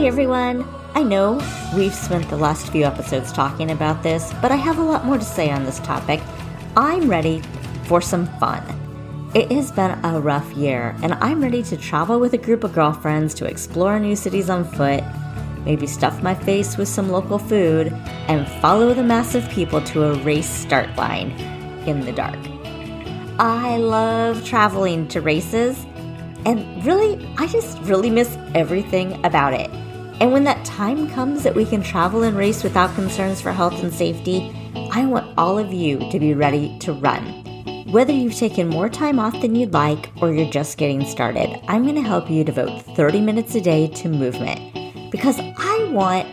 Hey everyone! I know we've spent the last few episodes talking about this, but I have a lot more to say on this topic. I'm ready for some fun. It has been a rough year, and I'm ready to travel with a group of girlfriends to explore new cities on foot, maybe stuff my face with some local food, and follow the mass of people to a race start line in the dark. I love traveling to races and really, I just really miss everything about it. And when that time comes that we can travel and race without concerns for health and safety, I want all of you to be ready to run. Whether you've taken more time off than you'd like or you're just getting started, I'm going to help you devote 30 minutes a day to movement because I want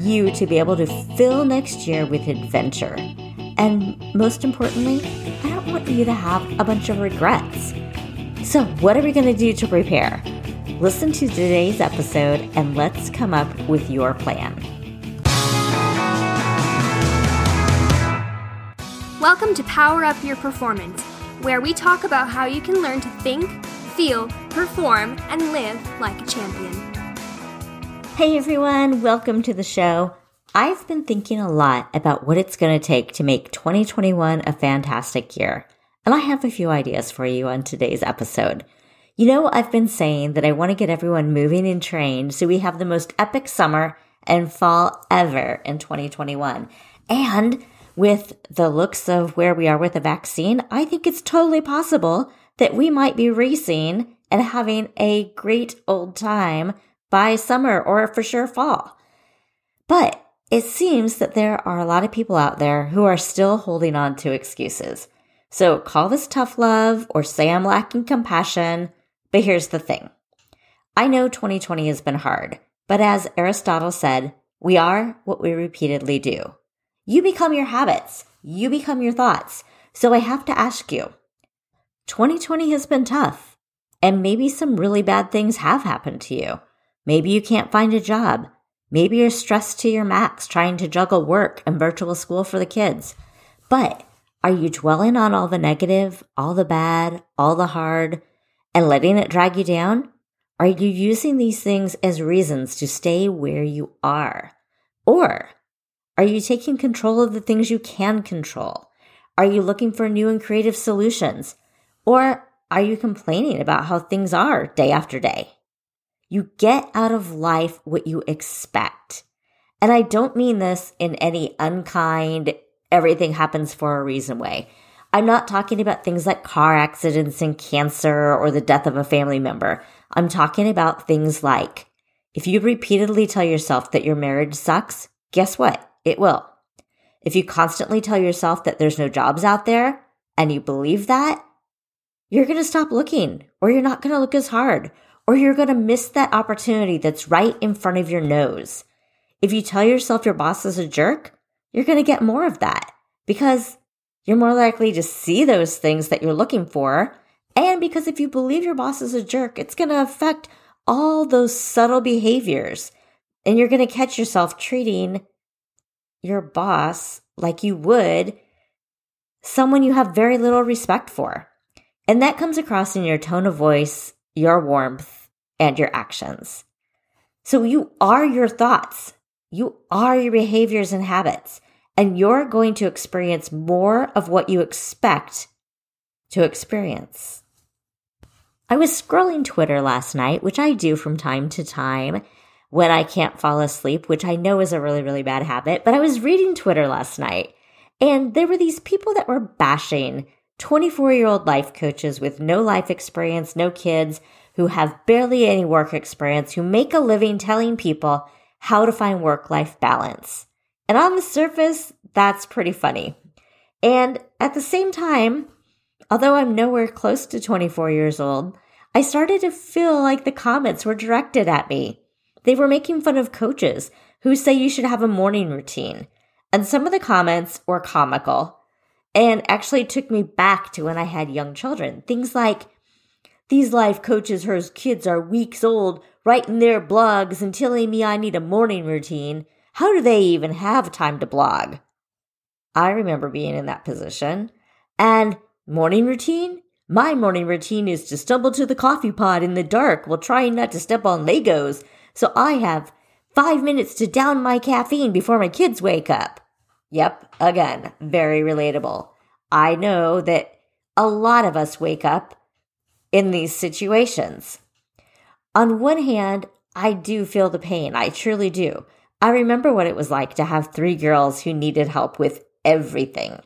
you to be able to fill next year with adventure. And most importantly, I don't want you to have a bunch of regrets. So, what are we going to do to prepare? Listen to today's episode and let's come up with your plan. Welcome to Power Up Your Performance, where we talk about how you can learn to think, feel, perform, and live like a champion. Hey everyone, welcome to the show. I've been thinking a lot about what it's going to take to make 2021 a fantastic year. And I have a few ideas for you on today's episode. You know, I've been saying that I want to get everyone moving and trained so we have the most epic summer and fall ever in 2021. And with the looks of where we are with the vaccine, I think it's totally possible that we might be racing and having a great old time by summer or for sure fall. But it seems that there are a lot of people out there who are still holding on to excuses. So call this tough love or say I'm lacking compassion. But here's the thing. I know 2020 has been hard, but as Aristotle said, we are what we repeatedly do. You become your habits. You become your thoughts. So I have to ask you, 2020 has been tough and maybe some really bad things have happened to you. Maybe you can't find a job. Maybe you're stressed to your max trying to juggle work and virtual school for the kids. But are you dwelling on all the negative, all the bad, all the hard, and letting it drag you down? Are you using these things as reasons to stay where you are? Or are you taking control of the things you can control? Are you looking for new and creative solutions? Or are you complaining about how things are day after day? You get out of life what you expect. And I don't mean this in any unkind, everything happens for a reason way. I'm not talking about things like car accidents and cancer or the death of a family member. I'm talking about things like if you repeatedly tell yourself that your marriage sucks, guess what? It will. If you constantly tell yourself that there's no jobs out there and you believe that, you're going to stop looking or you're not going to look as hard or you're going to miss that opportunity that's right in front of your nose. If you tell yourself your boss is a jerk, you're going to get more of that because you're more likely to see those things that you're looking for. And because if you believe your boss is a jerk, it's going to affect all those subtle behaviors. And you're going to catch yourself treating your boss like you would someone you have very little respect for. And that comes across in your tone of voice, your warmth, and your actions. So you are your thoughts. You are your behaviors and habits, and you're going to experience more of what you expect to experience. I was scrolling Twitter last night, which I do from time to time when I can't fall asleep, which I know is a really, really bad habit. But I was reading Twitter last night, and there were these people that were bashing 24 year old life coaches with no life experience, no kids, who have barely any work experience, who make a living telling people how to find work life balance. And on the surface, that's pretty funny. And at the same time, although I'm nowhere close to 24 years old, I started to feel like the comments were directed at me. They were making fun of coaches who say you should have a morning routine. And some of the comments were comical and actually took me back to when I had young children. Things like, these life coaches whose kids are weeks old writing their blogs and telling me I need a morning routine. How do they even have time to blog? I remember being in that position. And morning routine? My morning routine is to stumble to the coffee pot in the dark while trying not to step on Legos. So I have five minutes to down my caffeine before my kids wake up. Yep, again, very relatable. I know that a lot of us wake up in these situations. On one hand, I do feel the pain. I truly do. I remember what it was like to have three girls who needed help with everything.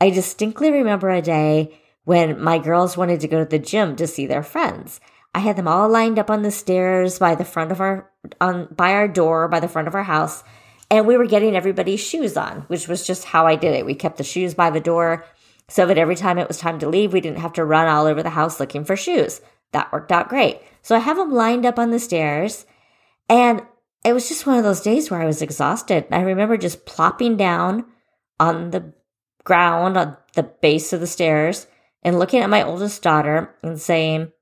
I distinctly remember a day when my girls wanted to go to the gym to see their friends. I had them all lined up on the stairs by the front of our on by our door by the front of our house and we were getting everybody's shoes on, which was just how I did it. We kept the shoes by the door so that every time it was time to leave, we didn't have to run all over the house looking for shoes. That worked out great. So I have them lined up on the stairs and it was just one of those days where I was exhausted. I remember just plopping down on the ground on the base of the stairs and looking at my oldest daughter and saying,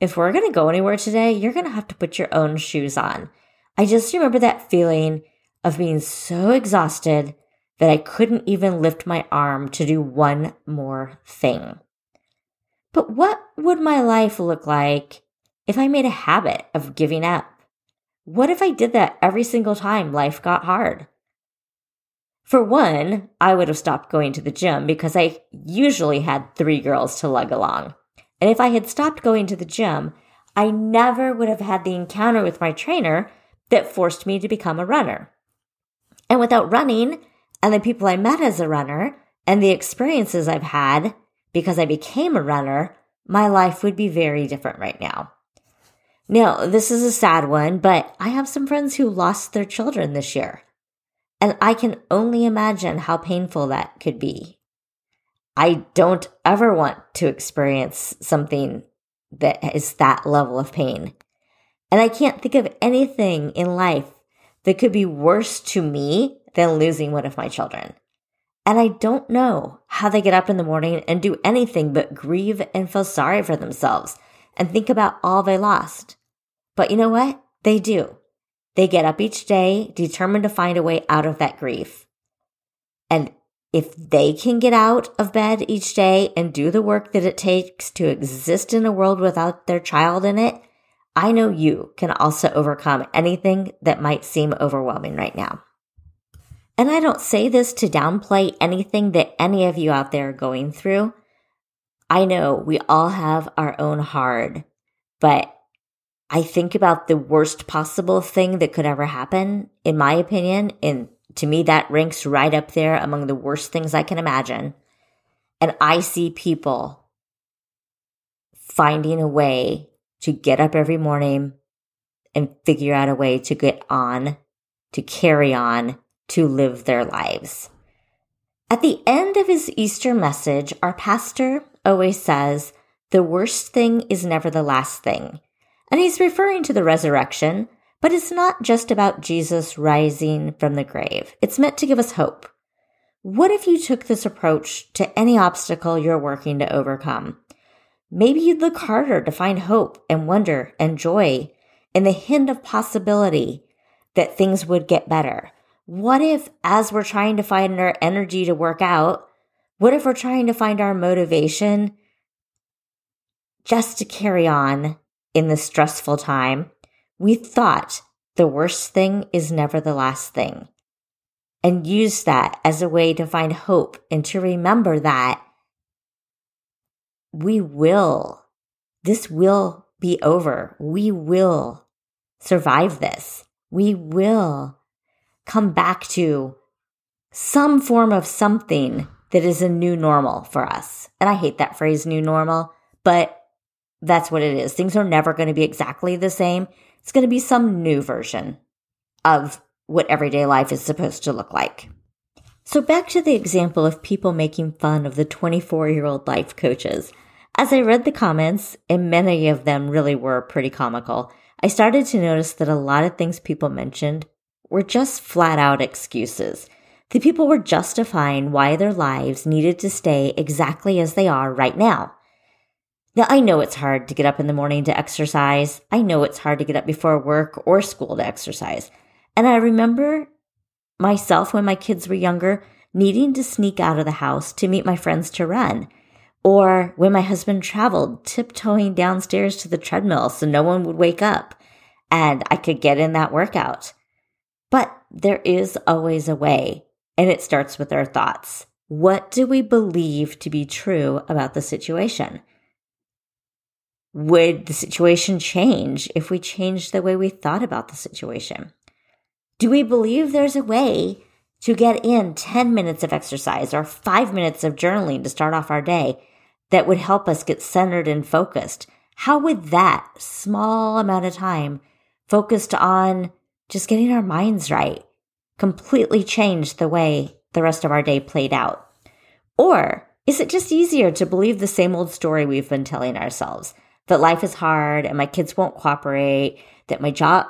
if we're going to go anywhere today, you're going to have to put your own shoes on. I just remember that feeling of being so exhausted that I couldn't even lift my arm to do one more thing. But what would my life look like if I made a habit of giving up? What if I did that every single time life got hard? For one, I would have stopped going to the gym because I usually had three girls to lug along. And if I had stopped going to the gym, I never would have had the encounter with my trainer that forced me to become a runner. And without running and the people I met as a runner and the experiences I've had because I became a runner, my life would be very different right now. Now, this is a sad one, but I have some friends who lost their children this year. And I can only imagine how painful that could be. I don't ever want to experience something that is that level of pain. And I can't think of anything in life that could be worse to me than losing one of my children. And I don't know how they get up in the morning and do anything but grieve and feel sorry for themselves and think about all they lost. But you know what? They do. They get up each day determined to find a way out of that grief. And if they can get out of bed each day and do the work that it takes to exist in a world without their child in it, I know you can also overcome anything that might seem overwhelming right now. And I don't say this to downplay anything that any of you out there are going through. I know we all have our own hard, but I think about the worst possible thing that could ever happen, in my opinion. And to me, that ranks right up there among the worst things I can imagine. And I see people finding a way to get up every morning and figure out a way to get on, to carry on, to live their lives. At the end of his Easter message, our pastor always says, the worst thing is never the last thing. And he's referring to the resurrection, but it's not just about Jesus rising from the grave. It's meant to give us hope. What if you took this approach to any obstacle you're working to overcome? Maybe you'd look harder to find hope and wonder and joy and the hint of possibility that things would get better. What if, as we're trying to find our energy to work out, what if we're trying to find our motivation just to carry on in this stressful time? We thought the worst thing is never the last thing and use that as a way to find hope and to remember that we will, this will be over. We will survive this. We will come back to some form of something that is a new normal for us. And I hate that phrase, new normal, but that's what it is. Things are never going to be exactly the same. It's going to be some new version of what everyday life is supposed to look like. So back to the example of people making fun of the 24 year old life coaches. As I read the comments, and many of them really were pretty comical, I started to notice that a lot of things people mentioned were just flat out excuses. The people were justifying why their lives needed to stay exactly as they are right now. Now, I know it's hard to get up in the morning to exercise. I know it's hard to get up before work or school to exercise. And I remember myself when my kids were younger needing to sneak out of the house to meet my friends to run. Or when my husband traveled, tiptoeing downstairs to the treadmill so no one would wake up and I could get in that workout. But there is always a way, and it starts with our thoughts. What do we believe to be true about the situation? Would the situation change if we changed the way we thought about the situation? Do we believe there's a way to get in 10 minutes of exercise or five minutes of journaling to start off our day that would help us get centered and focused? How would that small amount of time focused on just getting our minds right completely change the way the rest of our day played out? Or is it just easier to believe the same old story we've been telling ourselves that life is hard and my kids won't cooperate, that my job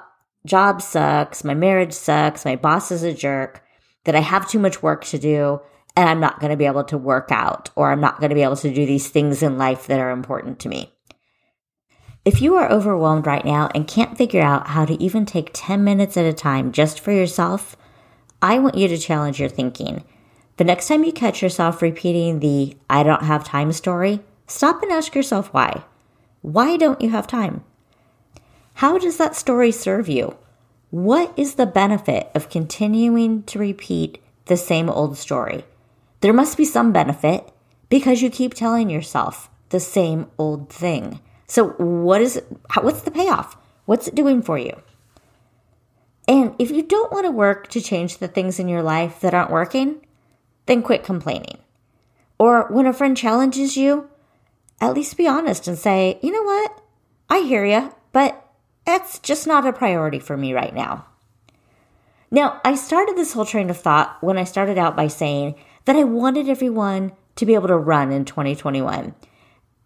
job sucks, my marriage sucks, my boss is a jerk, that I have too much work to do and I'm not going to be able to work out or I'm not going to be able to do these things in life that are important to me. If you are overwhelmed right now and can't figure out how to even take 10 minutes at a time just for yourself, I want you to challenge your thinking. The next time you catch yourself repeating the I don't have time story, stop and ask yourself why. Why don't you have time? How does that story serve you? What is the benefit of continuing to repeat the same old story? There must be some benefit because you keep telling yourself the same old thing. So what is how, what's the payoff? What's it doing for you? And if you don't want to work to change the things in your life that aren't working, then quit complaining. Or when a friend challenges you, at least be honest and say, you know what? I hear you, but that's just not a priority for me right now. Now, I started this whole train of thought when I started out by saying that I wanted everyone to be able to run in 2021.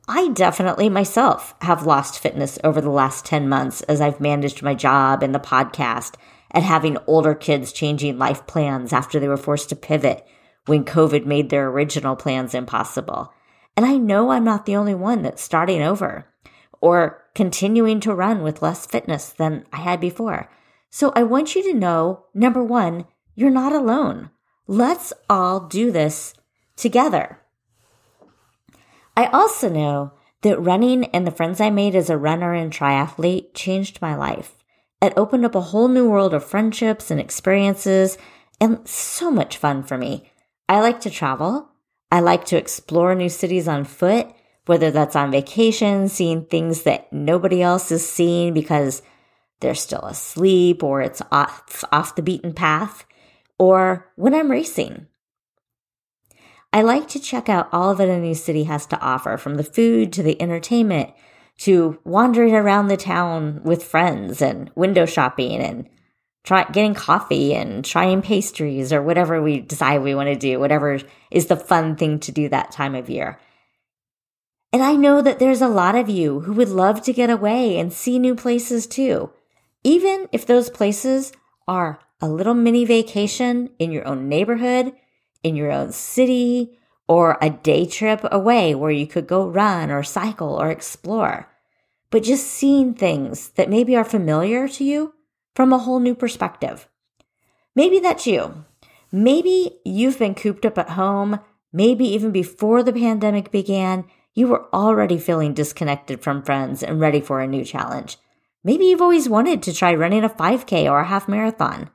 I definitely myself have lost fitness over the last 10 months as I've managed my job and the podcast and having older kids changing life plans after they were forced to pivot when COVID made their original plans impossible. And I know I'm not the only one that's starting over or continuing to run with less fitness than I had before. So I want you to know number one, you're not alone. Let's all do this together. I also know that running and the friends I made as a runner and triathlete changed my life. It opened up a whole new world of friendships and experiences and so much fun for me. I like to travel. I like to explore new cities on foot whether that's on vacation, seeing things that nobody else is seeing because they're still asleep or it's off, off the beaten path, or when I'm racing. I like to check out all that a new city has to offer, from the food to the entertainment to wandering around the town with friends and window shopping and try getting coffee and trying pastries or whatever we decide we want to do, whatever is the fun thing to do that time of year. And I know that there's a lot of you who would love to get away and see new places too. Even if those places are a little mini vacation in your own neighborhood, in your own city, or a day trip away where you could go run or cycle or explore. But just seeing things that maybe are familiar to you from a whole new perspective. Maybe that's you. Maybe you've been cooped up at home, maybe even before the pandemic began, you were already feeling disconnected from friends and ready for a new challenge. Maybe you've always wanted to try running a 5K or a half marathon.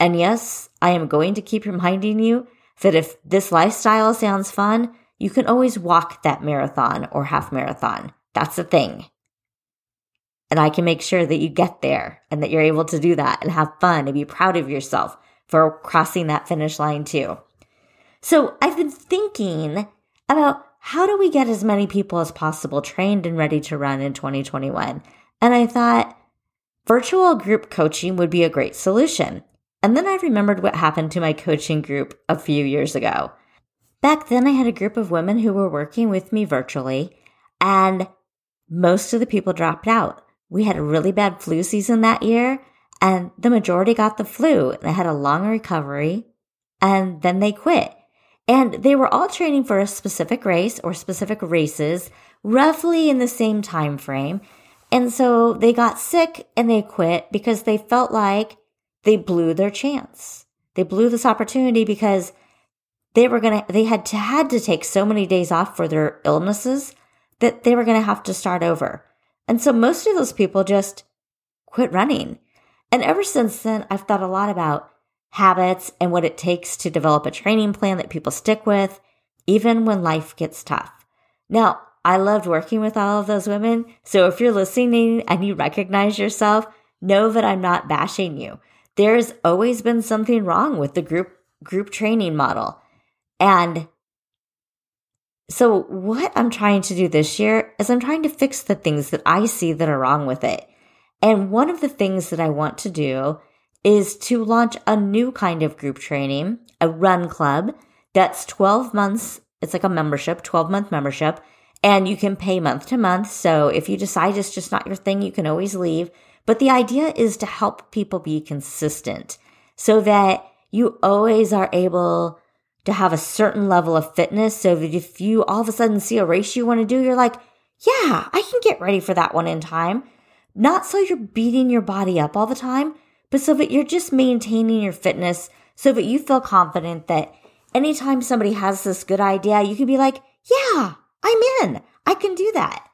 And yes, I am going to keep reminding you that if this lifestyle sounds fun, you can always walk that marathon or half marathon. That's the thing. And I can make sure that you get there and that you're able to do that and have fun and be proud of yourself for crossing that finish line too. So I've been thinking about how do we get as many people as possible trained and ready to run in 2021? And I thought virtual group coaching would be a great solution. And then I remembered what happened to my coaching group a few years ago. Back then, I had a group of women who were working with me virtually, and most of the people dropped out. We had a really bad flu season that year, and the majority got the flu. They had a long recovery, and then they quit. And they were all training for a specific race or specific races, roughly in the same time frame. And so they got sick and they quit because they felt like they blew their chance. They blew this opportunity because they were going to, they had to, had to take so many days off for their illnesses that they were going to have to start over. And so most of those people just quit running. And ever since then, I've thought a lot about habits and what it takes to develop a training plan that people stick with, even when life gets tough. Now, I loved working with all of those women. So if you're listening and you recognize yourself, know that I'm not bashing you. There's always been something wrong with the group group training model. And so what I'm trying to do this year is I'm trying to fix the things that I see that are wrong with it. And one of the things that I want to do is to launch a new kind of group training, a run club that's 12 months. It's like a membership, 12 month membership, and you can pay month to month. So if you decide it's just not your thing, you can always leave. But the idea is to help people be consistent so that you always are able to have a certain level of fitness. So that if you all of a sudden see a race you want to do, you're like, yeah, I can get ready for that one in time. Not so you're beating your body up all the time, but so that you're just maintaining your fitness so that you feel confident that anytime somebody has this good idea, you can be like, yeah, I'm in. I can do that.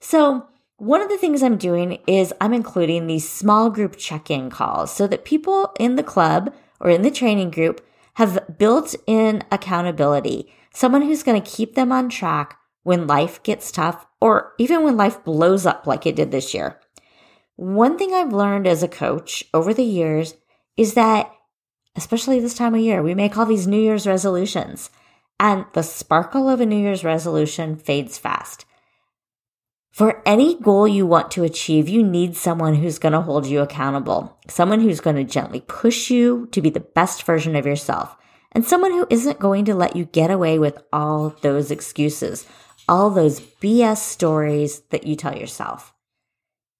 So one of the things I'm doing is I'm including these small group check in calls so that people in the club or in the training group have built in accountability, someone who's going to keep them on track when life gets tough or even when life blows up like it did this year. One thing I've learned as a coach over the years is that, especially this time of year, we make all these New Year's resolutions and the sparkle of a New Year's resolution fades fast. For any goal you want to achieve, you need someone who's going to hold you accountable, someone who's going to gently push you to be the best version of yourself, and someone who isn't going to let you get away with all those excuses, all those BS stories that you tell yourself.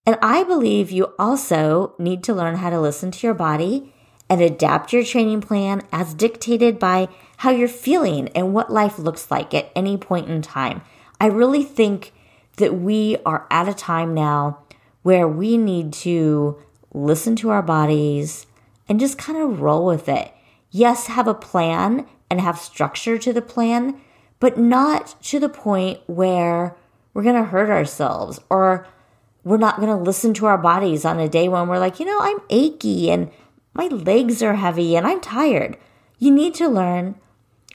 And I believe you also need to learn how to listen to your body and adapt your training plan as dictated by how you're feeling and what life looks like at any point in time. I really think that we are at a time now where we need to listen to our bodies and just kind of roll with it. Yes, have a plan and have structure to the plan, but not to the point where we're going to hurt ourselves or we're not going to listen to our bodies on a day when we're like, you know, I'm achy and my legs are heavy and I'm tired. You need to learn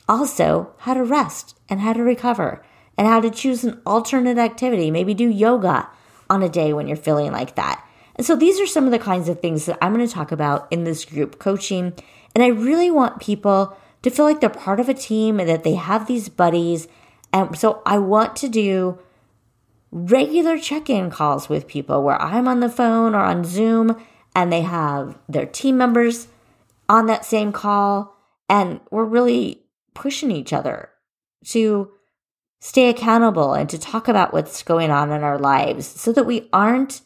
also how to rest and how to recover and how to choose an alternate activity. Maybe do yoga on a day when you're feeling like that. And so these are some of the kinds of things that I'm going to talk about in this group coaching. And I really want people to feel like they're part of a team and that they have these buddies. And so I want to do regular check in calls with people where I'm on the phone or on Zoom and they have their team members on that same call. And we're really pushing each other to stay accountable and to talk about what's going on in our lives so that we aren't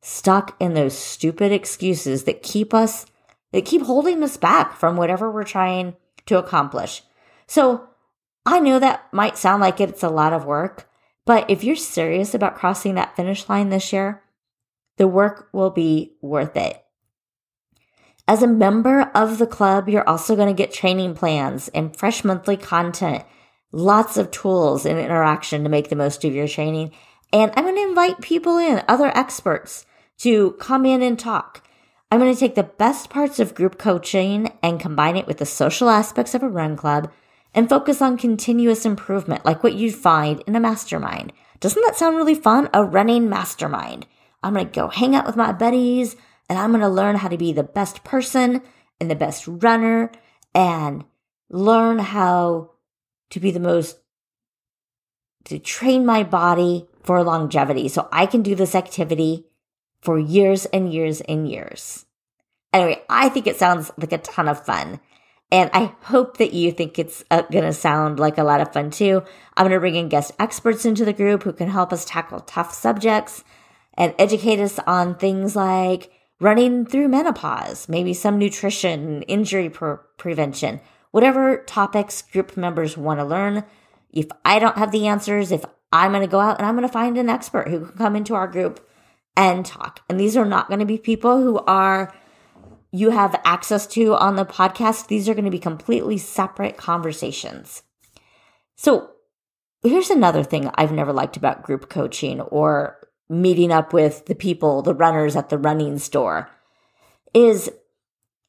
stuck in those stupid excuses that keep us that keep holding us back from whatever we're trying to accomplish. So I know that might sound like it's a lot of work, but if you're serious about crossing that finish line this year, the work will be worth it. As a member of the club, you're also going to get training plans and fresh monthly content lots of tools and interaction to make the most of your training. And I'm going to invite people in, other experts to come in and talk. I'm going to take the best parts of group coaching and combine it with the social aspects of a run club and focus on continuous improvement, like what you'd find in a mastermind. Doesn't that sound really fun? A running mastermind. I'm going to go hang out with my buddies and I'm going to learn how to be the best person and the best runner and learn how to be the most, to train my body for longevity so I can do this activity for years and years and years. Anyway, I think it sounds like a ton of fun. And I hope that you think it's uh, going to sound like a lot of fun too. I'm going to bring in guest experts into the group who can help us tackle tough subjects and educate us on things like running through menopause, maybe some nutrition, injury pre- prevention, whatever topics group members want to learn. If I don't have the answers, if I'm going to go out and I'm going to find an expert who can come into our group and talk. And these are not going to be people who are you have access to on the podcast. These are going to be completely separate conversations. So here's another thing I've never liked about group coaching or meeting up with the people, the runners at the running store. is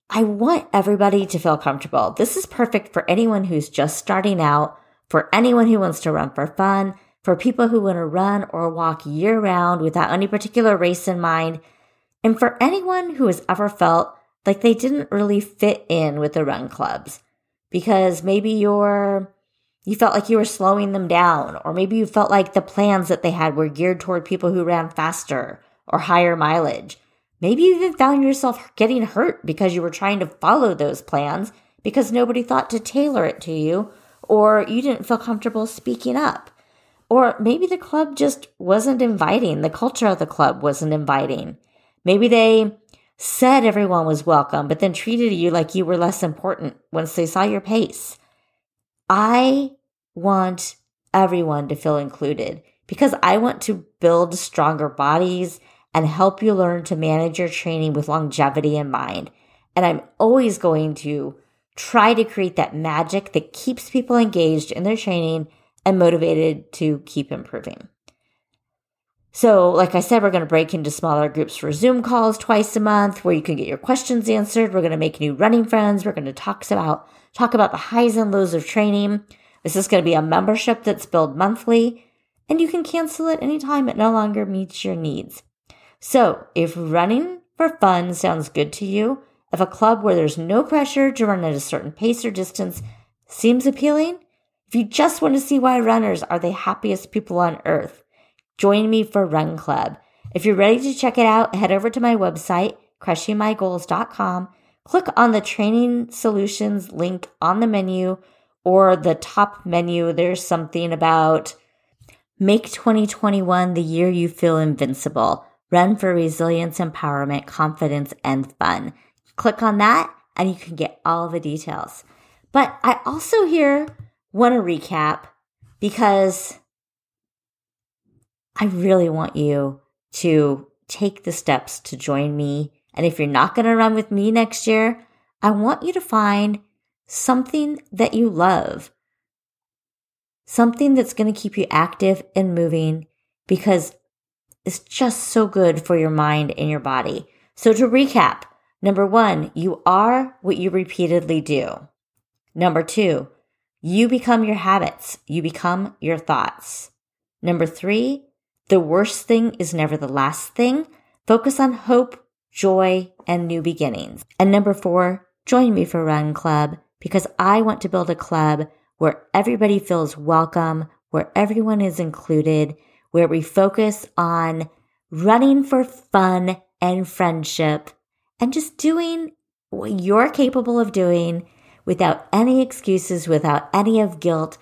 I want everybody to feel comfortable. This is perfect for anyone who's just starting out, for anyone who wants to run for fun, for people who want to run or walk year round without any particular race in mind, and for anyone who has ever felt like they didn't really fit in with the run clubs because maybe you're you felt like you were slowing them down or maybe you felt like the plans that they had were geared toward people who ran faster or higher mileage maybe you even found yourself getting hurt because you were trying to follow those plans because nobody thought to tailor it to you or you didn't feel comfortable speaking up or maybe the club just wasn't inviting the culture of the club wasn't inviting maybe they said everyone was welcome, but then treated you like you were less important once they saw your pace. I want everyone to feel included because I want to build stronger bodies and help you learn to manage your training with longevity in mind. And I'm always going to try to create that magic that keeps people engaged in their training and motivated to keep improving. So, like I said, we're going to break into smaller groups for Zoom calls twice a month where you can get your questions answered. We're going to make new running friends. We're going to talk about talk about the highs and lows of training. This is going to be a membership that's billed monthly, and you can cancel it anytime it no longer meets your needs. So, if running for fun sounds good to you, if a club where there's no pressure to run at a certain pace or distance seems appealing, if you just want to see why runners are the happiest people on earth, Join me for Run Club. If you're ready to check it out, head over to my website, crushingmygoals.com, click on the training solutions link on the menu or the top menu. There's something about make 2021 the year you feel invincible. Run for resilience, empowerment, confidence, and fun. Click on that and you can get all the details. But I also here want to recap because I really want you to take the steps to join me. And if you're not going to run with me next year, I want you to find something that you love, something that's going to keep you active and moving because it's just so good for your mind and your body. So to recap, number one, you are what you repeatedly do. Number two, you become your habits. You become your thoughts. Number three, the worst thing is never the last thing. Focus on hope, joy, and new beginnings. And number four, join me for Run Club because I want to build a club where everybody feels welcome, where everyone is included, where we focus on running for fun and friendship and just doing what you're capable of doing without any excuses, without any of guilt,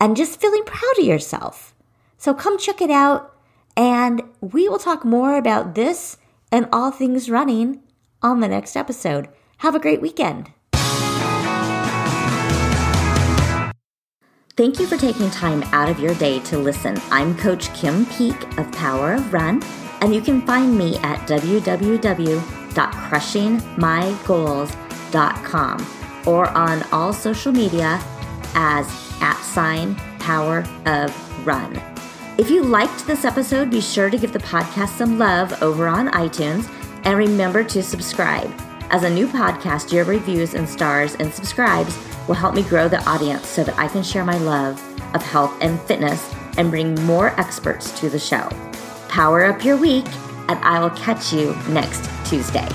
and just feeling proud of yourself. So come check it out. And we will talk more about this and all things running on the next episode. Have a great weekend. Thank you for taking time out of your day to listen. I'm Coach Kim Peek of Power of Run, and you can find me at www.crushingmygoals.com or on all social media as at sign Power of Run. If you liked this episode, be sure to give the podcast some love over on iTunes and remember to subscribe. As a new podcast, your reviews and stars and subscribes will help me grow the audience so that I can share my love of health and fitness and bring more experts to the show. Power up your week, and I will catch you next Tuesday.